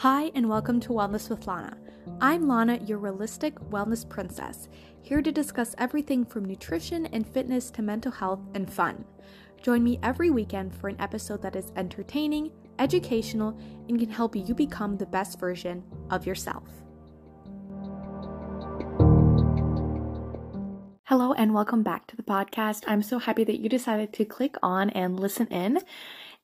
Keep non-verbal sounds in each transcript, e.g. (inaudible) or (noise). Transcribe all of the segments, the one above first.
Hi, and welcome to Wellness with Lana. I'm Lana, your realistic wellness princess, here to discuss everything from nutrition and fitness to mental health and fun. Join me every weekend for an episode that is entertaining, educational, and can help you become the best version of yourself. Hello, and welcome back to the podcast. I'm so happy that you decided to click on and listen in.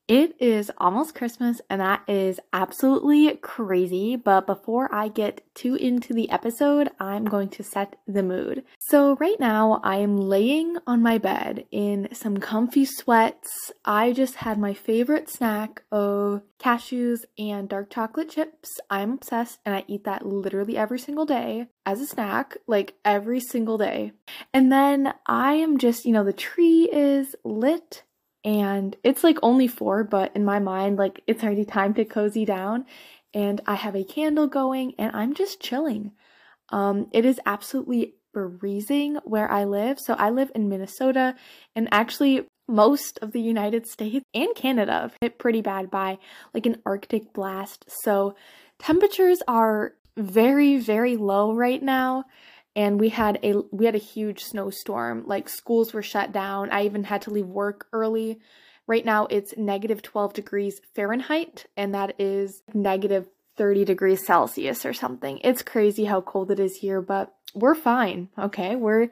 It is almost Christmas, and that is absolutely crazy. But before I get too into the episode, I'm going to set the mood. So, right now, I am laying on my bed in some comfy sweats. I just had my favorite snack of cashews and dark chocolate chips. I'm obsessed, and I eat that literally every single day as a snack, like every single day. And then I am just, you know, the tree is lit and it's like only four, but in my mind, like it's already time to cozy down. And I have a candle going and I'm just chilling. Um, it is absolutely freezing where I live. So I live in Minnesota and actually most of the United States and Canada hit pretty bad by like an Arctic blast. So temperatures are very, very low right now and we had a we had a huge snowstorm. Like schools were shut down. I even had to leave work early. Right now it's negative 12 degrees fahrenheit and that is negative 30 degrees celsius or something. It's crazy how cold it is here but we're fine okay? We're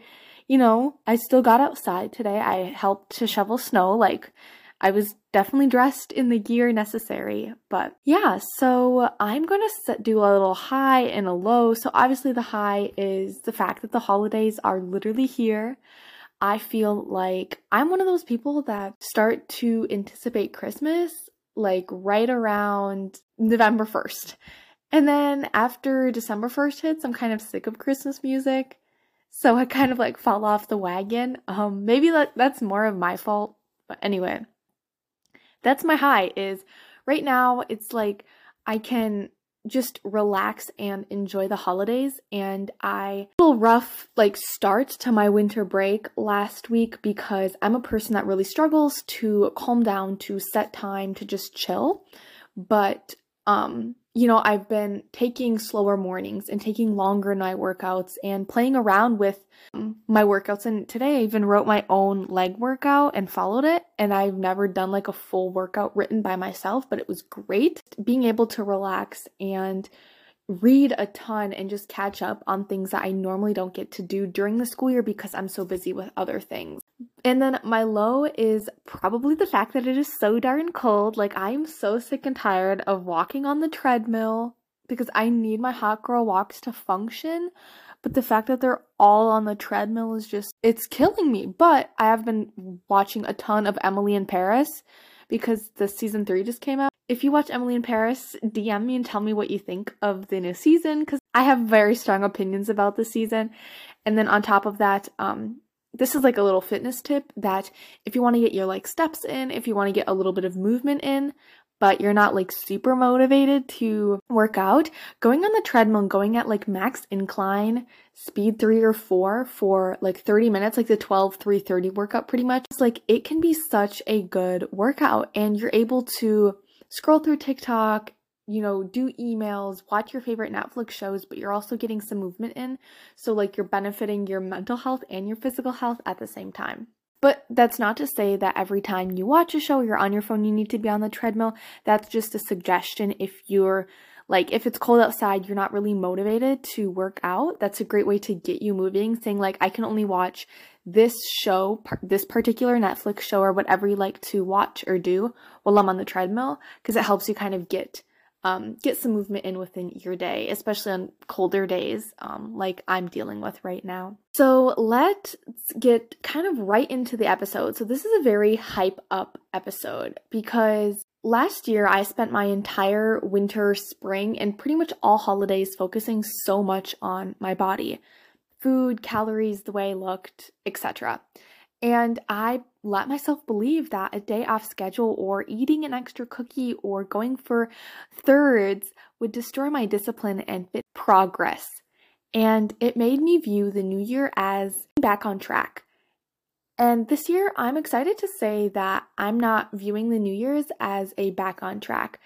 you know i still got outside today. I helped to shovel snow like I was definitely dressed in the gear necessary. But yeah, so I'm going to do a little high and a low. So obviously, the high is the fact that the holidays are literally here. I feel like I'm one of those people that start to anticipate Christmas like right around November 1st. And then after December 1st hits, I'm kind of sick of Christmas music. So I kind of like fall off the wagon. Um maybe that that's more of my fault. But anyway, that's my high is right now it's like I can just relax and enjoy the holidays and I little rough like start to my winter break last week because I'm a person that really struggles to calm down to set time to just chill. But um you know, I've been taking slower mornings and taking longer night workouts and playing around with um, my workouts. And today I even wrote my own leg workout and followed it. And I've never done like a full workout written by myself, but it was great being able to relax and read a ton and just catch up on things that I normally don't get to do during the school year because I'm so busy with other things. And then my low is probably the fact that it is so darn cold. Like, I'm so sick and tired of walking on the treadmill because I need my hot girl walks to function. But the fact that they're all on the treadmill is just, it's killing me. But I have been watching a ton of Emily in Paris because the season three just came out. If you watch Emily in Paris, DM me and tell me what you think of the new season because I have very strong opinions about the season. And then on top of that, um, this is like a little fitness tip that if you want to get your like steps in, if you want to get a little bit of movement in, but you're not like super motivated to work out, going on the treadmill and going at like max incline, speed 3 or 4 for like 30 minutes, like the 12 330 workout pretty much. It's like it can be such a good workout and you're able to scroll through TikTok, you know, do emails, watch your favorite Netflix shows, but you're also getting some movement in. So, like, you're benefiting your mental health and your physical health at the same time. But that's not to say that every time you watch a show, you're on your phone, you need to be on the treadmill. That's just a suggestion if you're like if it's cold outside you're not really motivated to work out that's a great way to get you moving saying like i can only watch this show this particular netflix show or whatever you like to watch or do while i'm on the treadmill because it helps you kind of get um, get some movement in within your day, especially on colder days um, like I'm dealing with right now. So let's get kind of right into the episode. So, this is a very hype up episode because last year I spent my entire winter, spring, and pretty much all holidays focusing so much on my body food, calories, the way I looked, etc. And I let myself believe that a day off schedule or eating an extra cookie or going for thirds would destroy my discipline and fit progress. And it made me view the new year as back on track. And this year, I'm excited to say that I'm not viewing the New Year's as a back on track.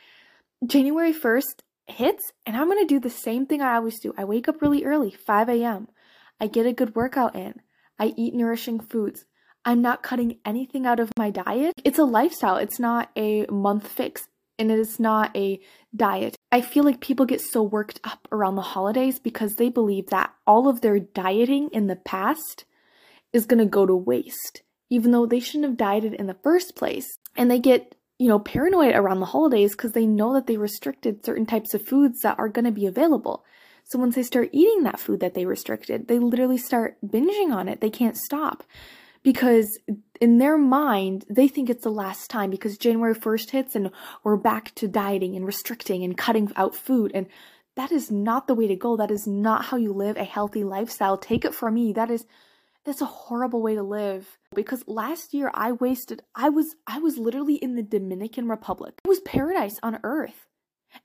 January 1st hits and I'm to do the same thing I always do. I wake up really early, 5 a.m. I get a good workout in. I eat nourishing foods. I'm not cutting anything out of my diet. It's a lifestyle, it's not a month fix, and it is not a diet. I feel like people get so worked up around the holidays because they believe that all of their dieting in the past is going to go to waste, even though they shouldn't have dieted in the first place. And they get you know, paranoid around the holidays because they know that they restricted certain types of foods that are going to be available. So once they start eating that food that they restricted, they literally start binging on it. They can't stop because in their mind, they think it's the last time because January 1st hits and we're back to dieting and restricting and cutting out food. And that is not the way to go. That is not how you live a healthy lifestyle. Take it from me. That is that's a horrible way to live because last year I wasted I was I was literally in the Dominican Republic. It was paradise on earth.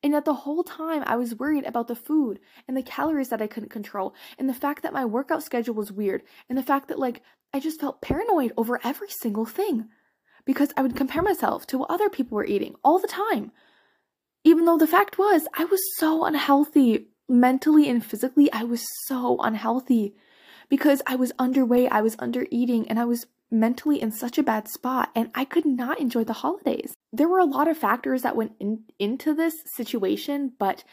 And yet the whole time I was worried about the food and the calories that I couldn't control and the fact that my workout schedule was weird and the fact that like I just felt paranoid over every single thing because I would compare myself to what other people were eating all the time. Even though the fact was I was so unhealthy mentally and physically, I was so unhealthy because I was underweight, I was under eating, and I was mentally in such a bad spot and I could not enjoy the holidays. There were a lot of factors that went in, into this situation, but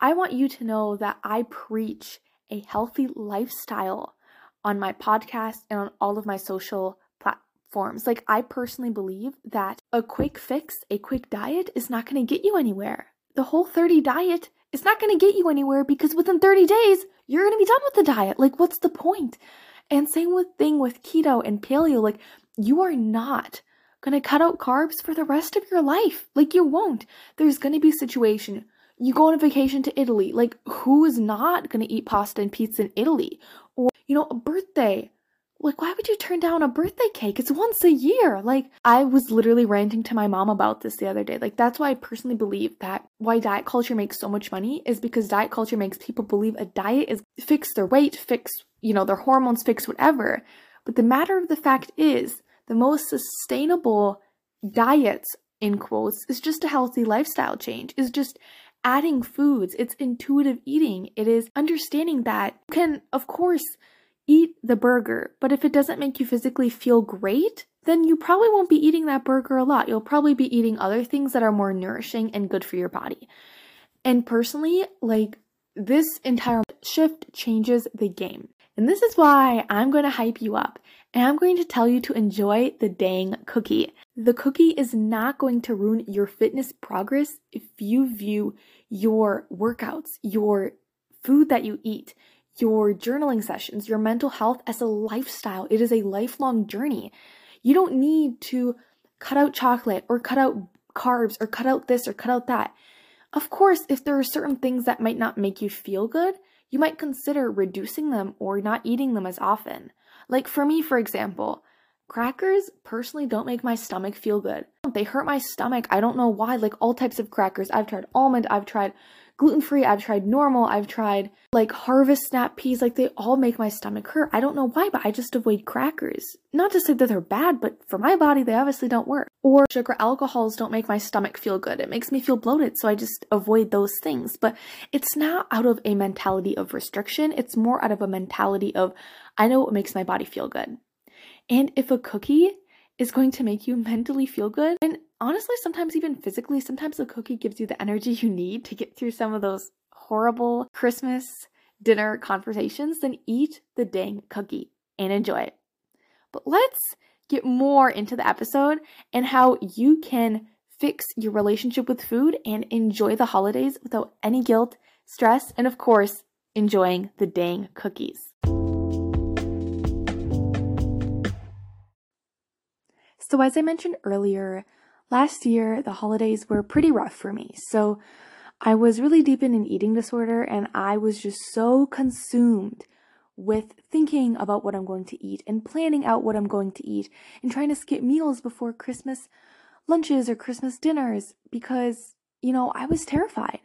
I want you to know that I preach a healthy lifestyle on my podcast and on all of my social platforms. Like, I personally believe that a quick fix, a quick diet is not going to get you anywhere. The whole 30 diet is not going to get you anywhere because within 30 days, you're going to be done with the diet. Like, what's the point? And same with thing with keto and paleo. Like, you are not going to cut out carbs for the rest of your life. Like, you won't. There's going to be a situation. You go on a vacation to Italy. Like, who is not going to eat pasta and pizza in Italy? You know, a birthday. Like why would you turn down a birthday cake? It's once a year. Like i was literally ranting to my mom about this the other day. Like that's why i personally believe that why diet culture makes so much money is because diet culture makes people believe a diet is fix their weight fix you know their hormones fix whatever. But the matter of the fact is the most sustainable diets in quotes is just a healthy lifestyle change is just adding foods it's intuitive eating it is understanding that you can of course eat the burger, but if it doesn't make you physically feel great, then you probably won't be eating that burger a lot. You'll probably be eating other things that are more nourishing and good for your body. And personally, like this entire shift changes the game. And this is why I'm going to hype you up and I'm going to tell you to enjoy the dang cookie. The cookie is not going to ruin your fitness progress if you view your workouts, your food that you eat, your journaling sessions, your mental health as a lifestyle. It is a lifelong journey. You don't need to cut out chocolate or cut out carbs or cut out this or cut out that. Of course, if there are certain things that might not make you feel good, you might consider reducing them or not eating them as often. Like for me, for example, crackers personally don't make my stomach feel good. They hurt my stomach. I don't know why. Like all types of crackers. I've tried almond, I've tried gluten free, I've tried normal, I've tried like harvest snap peas, like they all make my stomach hurt. I don't know why, but I just avoid crackers. Not to say that they're bad, but for my body, they obviously don't work. Or sugar alcohols don't make my stomach feel good. It makes me feel bloated, so I just avoid those things. But it's not out of a mentality of restriction, it's more out of a mentality of I know what makes my body feel good. And if a cookie is going to make you (laughs) mentally feel good, and honestly, sometimes even physically, sometimes a cookie gives you the energy you need to get through some of those horrible Christmas dinner conversations, then eat the dang cookie and enjoy it. But let's get more into the episode and how you can fix your relationship with food and enjoy the holidays without any guilt, stress, and of course, enjoying the dang cookies. So, as I mentioned earlier, Last year, the holidays were pretty rough for me. So I was really deep in an eating disorder and I was just so consumed with thinking about what I'm going to eat and planning out what I'm going to eat and trying to skip meals before Christmas lunches or Christmas dinners because, you know, I was terrified.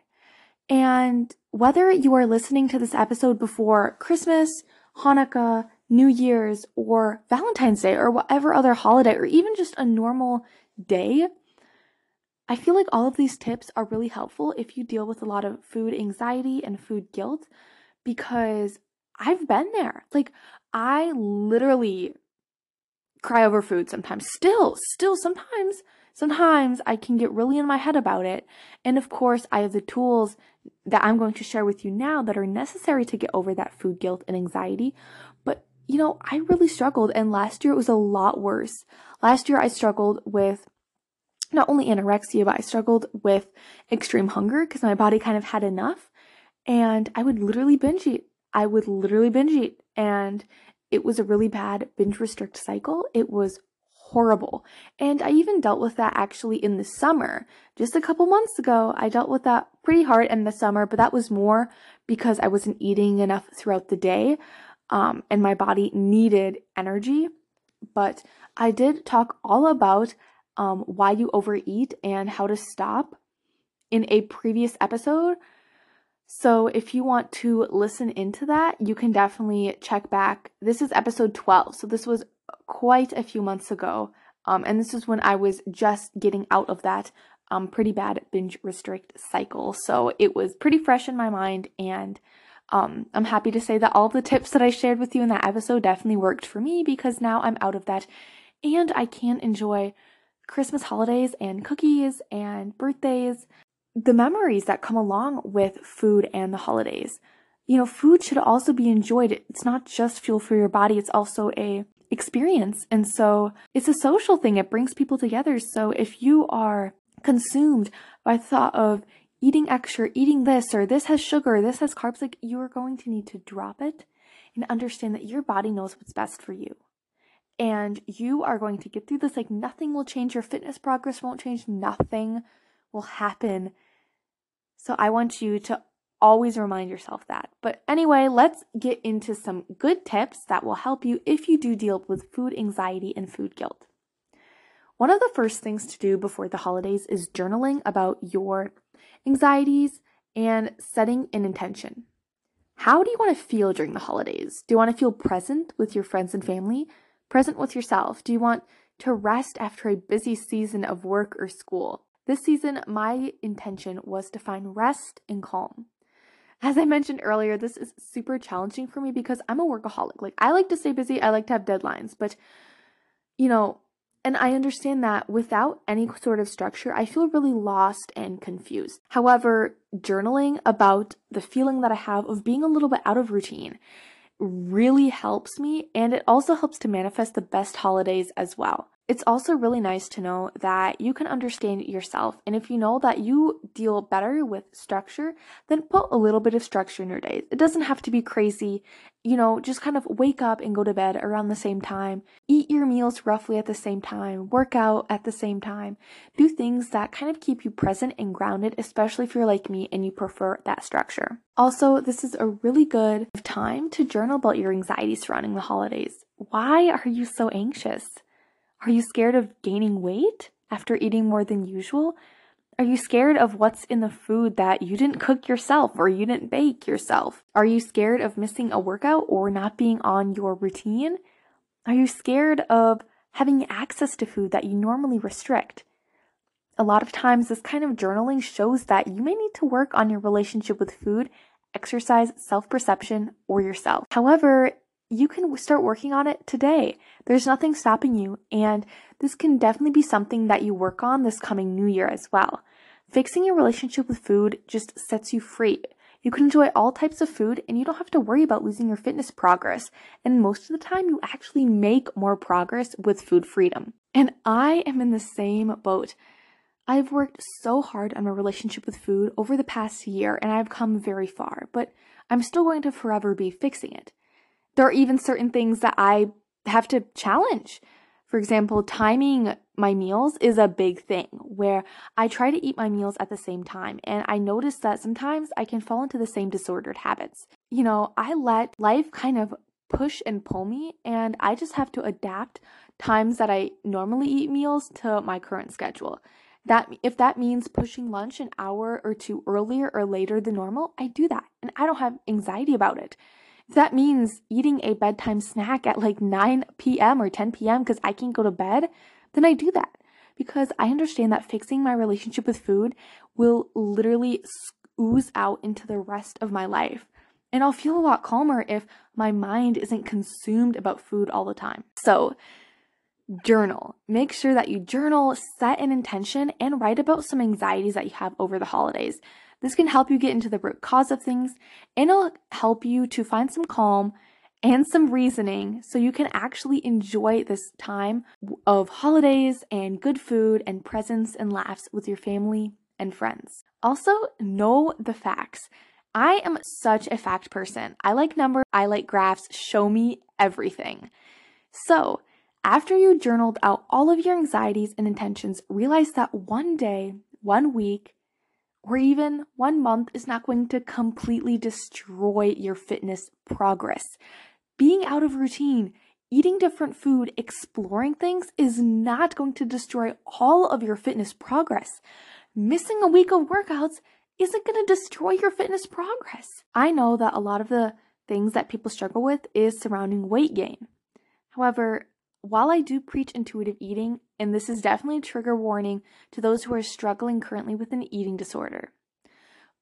And whether you are listening to this episode before Christmas, Hanukkah, New Year's, or Valentine's Day, or whatever other holiday, or even just a normal day, I feel like all of these tips are really helpful if you deal with a lot of food anxiety and food guilt because I've been there. Like, I literally cry over food sometimes. Still, still sometimes, sometimes I can get really in my head about it. And of course, I have the tools that I'm going to share with you now that are necessary to get over that food guilt and anxiety. You know, I really struggled, and last year it was a lot worse. Last year I struggled with not only anorexia, but I struggled with extreme hunger because my body kind of had enough. And I would literally binge eat. I would literally binge eat. And it was a really bad binge restrict cycle. It was horrible. And I even dealt with that actually in the summer. Just a couple months ago, I dealt with that pretty hard in the summer, but that was more because I wasn't eating enough throughout the day um, and my body needed energy. But I did talk all about um, why you overeat and how to stop in a previous episode. So if you want to listen into that, you can definitely check back. This is episode 12. So this was quite a few months ago. Um, and this is when I was just getting out of that um, pretty bad binge restrict cycle. So it was pretty fresh in my mind. And um, I'm happy to say that all the tips that I shared with you in that episode definitely worked for me because now I'm out of that and I can enjoy Christmas holidays and cookies and birthdays the memories that come along with food and the holidays. You know, food should also be enjoyed. It's not just fuel for your body, it's also a experience. And so it's a social thing. It brings people together. So if you are consumed by thought of eating extra, eating this, or this has sugar, this has carbs, like you are going to need to drop it and understand that your body knows what's best for you. And you are going to get through this. Like nothing will change. Your fitness progress won't change. Nothing will happen so I want you to always remind yourself that. But anyway, let's get into some good tips that will help you if you do deal with food anxiety and food guilt. One of the first things to do before the holidays is journaling about your anxieties and setting an intention. How do you want to feel during the holidays? Do you want to feel present with your friends and family? Present with yourself? Do you want to rest after a busy season of work or school? This season, my intention was to find rest and calm. As I mentioned earlier, this is super challenging for me because I'm a workaholic. Like, I like to stay busy, I like to have deadlines, but you know, and I understand that without any sort of structure, I feel really lost and confused. However, journaling about the feeling that I have of being a little bit out of routine really helps me, and it also helps to manifest the best holidays as well. It's also really nice to know that you can understand yourself. And if you know that you deal better with structure, then put a little bit of structure in your days. It doesn't have to be crazy. You know, just kind of wake up and go to bed around the same time, eat your meals roughly at the same time, work out at the same time. Do things that kind of keep you present and grounded, especially if you're like me and you prefer that structure. Also, this is a really good time to journal about your anxiety surrounding the holidays. Why are you so anxious? Are you scared of gaining weight after eating more than usual? Are you scared of what's in the food that you didn't cook yourself or you didn't bake yourself? Are you scared of missing a workout or not being on your routine? Are you scared of having access to food that you normally restrict? A lot of times, this kind of journaling shows that you may need to work on your relationship with food, exercise, self perception, or yourself. However, you can start working on it today. There's nothing stopping you, and this can definitely be something that you work on this coming new year as well. Fixing your relationship with food just sets you free. You can enjoy all types of food and you don't have to worry about losing your fitness progress. And most of the time, you actually make more progress with food freedom. And I am in the same boat. I've worked so hard on my relationship with food over the past year and I've come very far, but I'm still going to forever be fixing it. There are even certain things that I have to challenge. For example, timing my meals is a big thing where I try to eat my meals at the same time. And I notice that sometimes I can fall into the same disordered habits. You know, I let life kind of push and pull me, and I just have to adapt times that I normally eat meals to my current schedule. That if that means pushing lunch an hour or two earlier or later than normal, I do that. And I don't have anxiety about it. That means eating a bedtime snack at like 9 p.m. or 10 p.m. because I can't go to bed, then I do that because I understand that fixing my relationship with food will literally ooze out into the rest of my life. And I'll feel a lot calmer if my mind isn't consumed about food all the time. So, journal. Make sure that you journal, set an intention, and write about some anxieties that you have over the holidays. This can help you get into the root cause of things and it'll help you to find some calm and some reasoning so you can actually enjoy this time of holidays and good food and presents and laughs with your family and friends. Also, know the facts. I am such a fact person. I like numbers, I like graphs, show me everything. So, after you journaled out all of your anxieties and intentions, realize that one day, one week, or even one month is not going to completely destroy your fitness progress. Being out of routine, eating different food, exploring things is not going to destroy all of your fitness progress. Missing a week of workouts isn't going to destroy your fitness progress. I know that a lot of the things that people struggle with is surrounding weight gain. However, while I do preach intuitive eating, and this is definitely a trigger warning to those who are struggling currently with an eating disorder,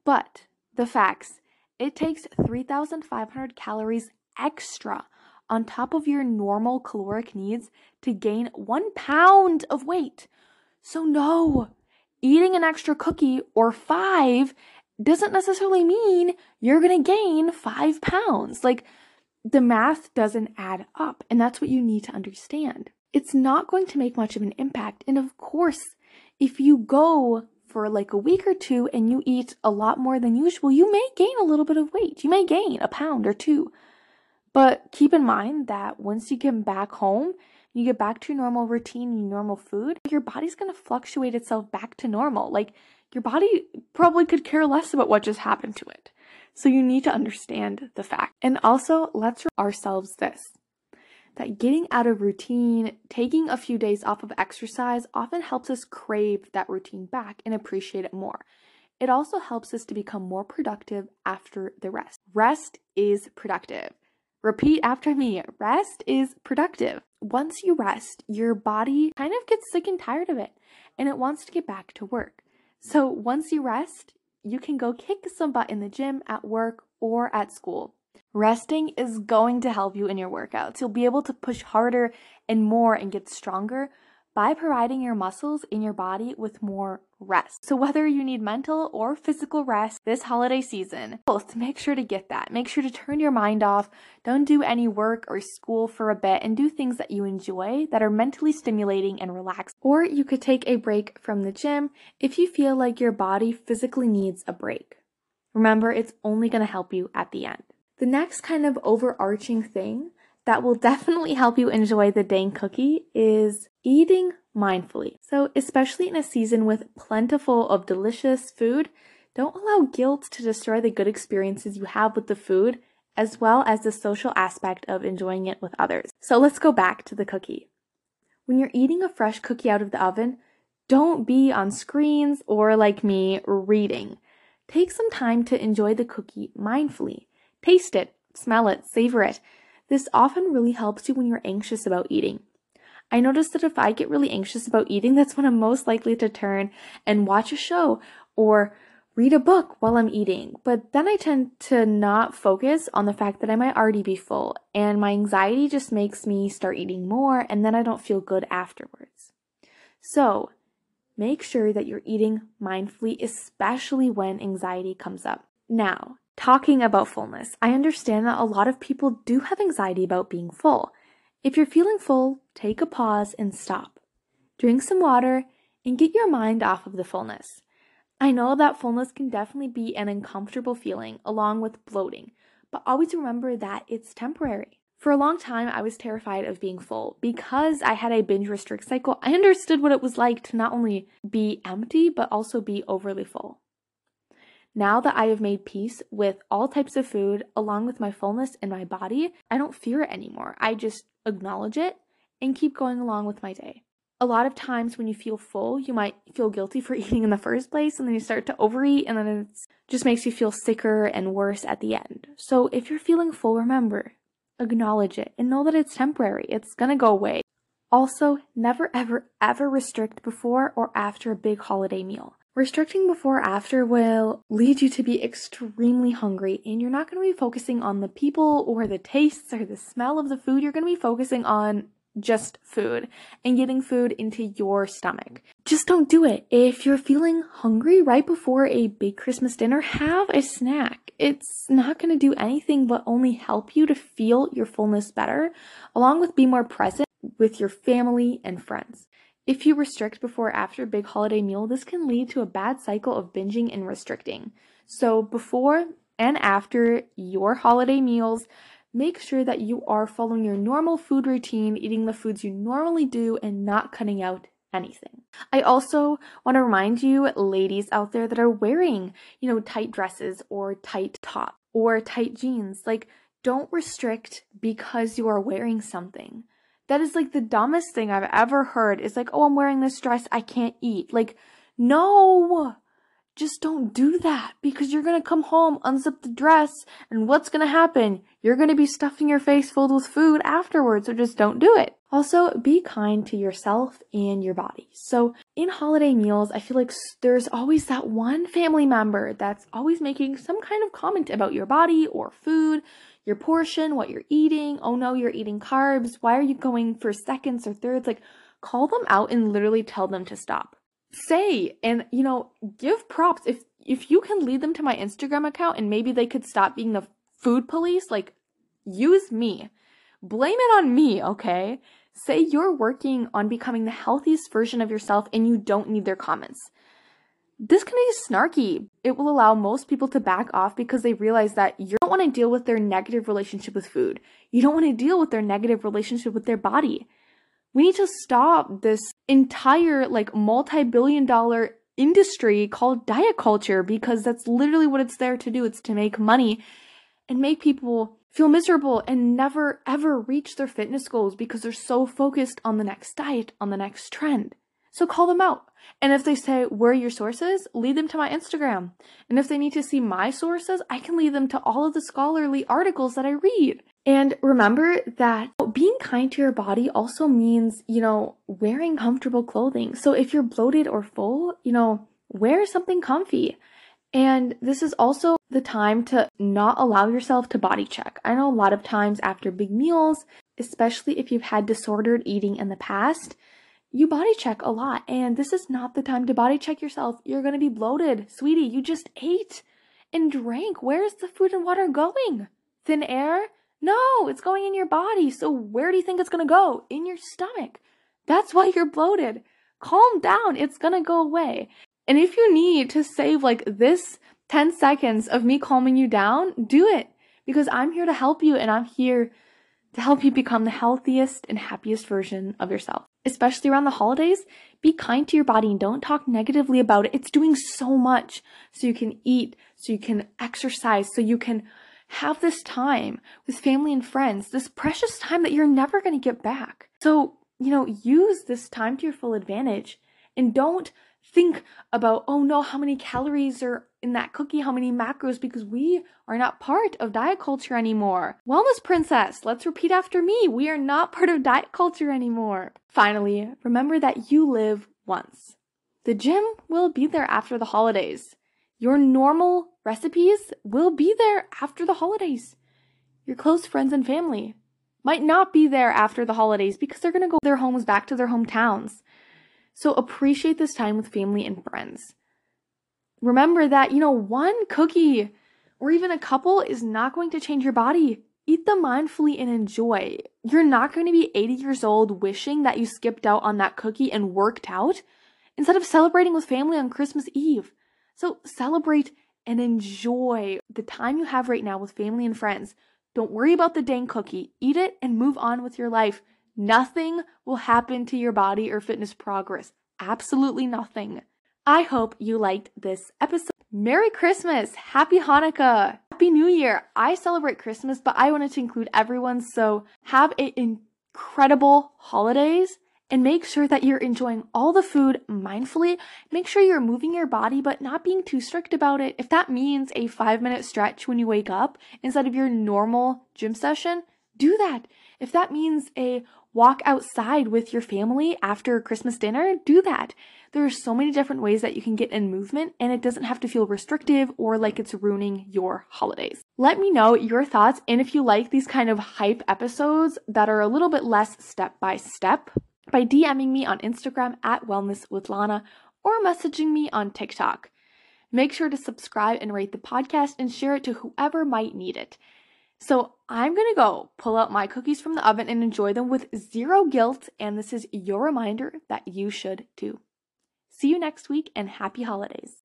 but the facts it takes 3,500 calories extra on top of your normal caloric needs to gain one pound of weight. So, no, eating an extra cookie or five doesn't necessarily mean you're gonna gain five pounds. Like, the math doesn't add up, and that's what you need to understand. It's not going to make much of an impact. And of course, if you go for like a week or two and you eat a lot more than usual, you may gain a little bit of weight. You may gain a pound or two. But keep in mind that once you get back home, you get back to your normal routine your normal food, your body's going to fluctuate itself back to normal. Like your body probably could care less about what just happened to it. So you need to understand the fact. And also, let's ourselves this that getting out of routine, taking a few days off of exercise often helps us crave that routine back and appreciate it more. It also helps us to become more productive after the rest. Rest is productive. Repeat after me rest is productive. Once you rest, your body kind of gets sick and tired of it and it wants to get back to work. So once you rest, you can go kick some butt in the gym, at work, or at school. Resting is going to help you in your workouts. You'll be able to push harder and more and get stronger by providing your muscles in your body with more rest. So, whether you need mental or physical rest this holiday season, both make sure to get that. Make sure to turn your mind off. Don't do any work or school for a bit and do things that you enjoy that are mentally stimulating and relaxing. Or you could take a break from the gym if you feel like your body physically needs a break. Remember, it's only going to help you at the end. The next kind of overarching thing that will (laughs) definitely help you enjoy the dang cookie is eating mindfully. So, especially in a season with plentiful of delicious food, don't allow guilt to destroy the good experiences you have with the food, as well as the social aspect of enjoying it with others. So, let's go back to the cookie. When you're eating a fresh cookie out of the oven, don't be on screens or, like me, reading. Take some time to enjoy the cookie mindfully. Taste it, smell it, savor it, this often really helps you when you're anxious about eating. I notice that if I get really anxious about eating, that's when I'm most likely to turn and watch a show or read a book while I'm eating. But then I tend to not focus on the fact that I might already be full, and my anxiety just makes me start eating more, and then I don't feel good afterwards. So, make sure that you're eating mindfully, especially when anxiety comes up. Now, Talking about fullness, I understand that a lot of people do have anxiety about being full. If you're feeling full, take a pause and stop. Drink some water and get your mind off of the fullness. I know that fullness can definitely be an uncomfortable feeling along with bloating, but always remember that it's temporary. For a long time, I was terrified of being full. Because I had a binge restrict cycle, I understood what it was like to not only be empty, but also be overly full. Now that I have made peace with all types of food, along with my fullness in my body, I don't fear it anymore. I just acknowledge it and keep going along with my day. A lot of times when you feel full, you might feel guilty for (laughs) eating in the first place, and then you start to overeat, and then it just makes you feel sicker and worse at the end. So if you're feeling full, remember, acknowledge it and know that it's temporary. It's gonna go away. Also, never ever ever restrict before or after a big holiday meal. Restricting before after will lead you to be extremely hungry, and you're not going to be focusing on the people or the tastes or the smell of the food. You're going to be focusing on just food and getting food into your stomach. Just don't do it. If you're feeling hungry right before a big Christmas dinner, have a snack. It's not going to do anything but only help you to feel your fullness better, along with be more present with your family and friends. If you restrict before or after a big holiday meal, this can lead to a bad cycle of binging and restricting. So, before and after your holiday meals, make sure that you are following your normal food routine, eating the foods you normally do, and not cutting out anything. I also want to remind you, ladies out there that are wearing, you know, tight dresses or tight top or tight jeans, like, don't restrict because you are wearing something. That is like the dumbest thing I've ever heard. It's like, oh, I'm wearing this dress, I can't eat. Like, no! just don't do that because you're going to come home, unzip the dress, and what's going to happen? You're going to be stuffing your face filled with food afterwards, so just don't do it. Also, be kind to yourself and your body. So, in holiday meals, I feel like there's always that one family member that's always making some kind of comment about your body or food, your portion, what you're eating. Oh no, you're eating carbs. Why are you going for seconds or thirds? Like, call them out and literally tell them to stop say and you know give props if if you can lead them to my Instagram account and maybe they could stop being the food police like use me blame it on me okay say you're working on becoming the healthiest version of yourself and you don't need their comments this can be snarky it will allow most people to back off because they realize that you don't want to deal with their negative relationship with food you don't want to deal with their negative relationship with their body we need to stop this entire like multi-billion dollar industry called diet culture because that's literally what it's there to do. It's to make money and make people feel miserable and never ever reach their fitness goals because they're so focused on the next diet, on the next trend. So call them out. And if they say, Where are your sources? lead them to my Instagram. And if they need to see my sources, I can lead them to all of the scholarly articles that I read. And remember that being kind to your body also means, you know, wearing comfortable clothing. So if you're bloated or full, you know, wear something comfy. And this is also the time to not allow yourself to body check. I know a lot of times after big meals, especially if you've had disordered eating in the past, you body check a lot. And this is not the time to body check yourself. You're going to be bloated. Sweetie, you just ate and drank. Where's the food and water going? Thin air? No, it's going in your body. So where do you think it's going to go? In your stomach. That's why you're bloated. Calm down. It's going to go away. And if you need to save like this 10 seconds of me calming you down, do it because I'm here to help you and I'm here to help you become the healthiest and happiest version of yourself. Especially around the holidays, be kind to your body and don't talk negatively about it. It's doing so much so you can eat, so you can exercise, so you can have this time with family and friends, this precious time that you're never going to get back. So, you know, use this time to your full advantage and don't think about, oh no, how many calories are in that cookie, how many macros, because we are not part of diet culture anymore. Wellness princess, let's repeat after me. We are not part of diet culture anymore. Finally, remember that you live once. The gym will be there after the holidays. Your normal recipes will be there after the holidays. Your close friends and family might not be there after the holidays because they're going to go their homes back to their hometowns. So appreciate this time with family and friends. Remember that, you know, one cookie or even a couple is not going to change your body. Eat them mindfully and enjoy. You're not going to be 80 years old wishing that you skipped out on that cookie and worked out instead of celebrating with family on Christmas Eve. So celebrate and enjoy the time you have right now with family and friends. Don't worry about the dang cookie. Eat it and move on with your life. Nothing will happen to your body or fitness progress. Absolutely nothing. I hope you liked this episode. Merry Christmas! Happy Hanukkah! Happy New Year! I celebrate Christmas, but I wanted to include everyone, so have an incredible holidays and make sure that you're enjoying all the food mindfully. Make sure you're moving your body, but not being too strict about it. If that means a five minute stretch when you wake up instead of your normal gym session, do that. If that means a walk outside with your family after Christmas dinner, do that. There are so many different ways that you can get in movement, and it doesn't have to feel restrictive or like it's ruining your holidays. Let me know your thoughts and if you like these kind of hype episodes that are a little bit less step by step by DMing me on Instagram at Wellness with Lana or messaging me on TikTok. Make sure to subscribe and rate the podcast and share it to whoever might need it. So I'm gonna go pull out my cookies from the oven and enjoy them with zero guilt, and this is your reminder that you should too. See you next week and happy holidays.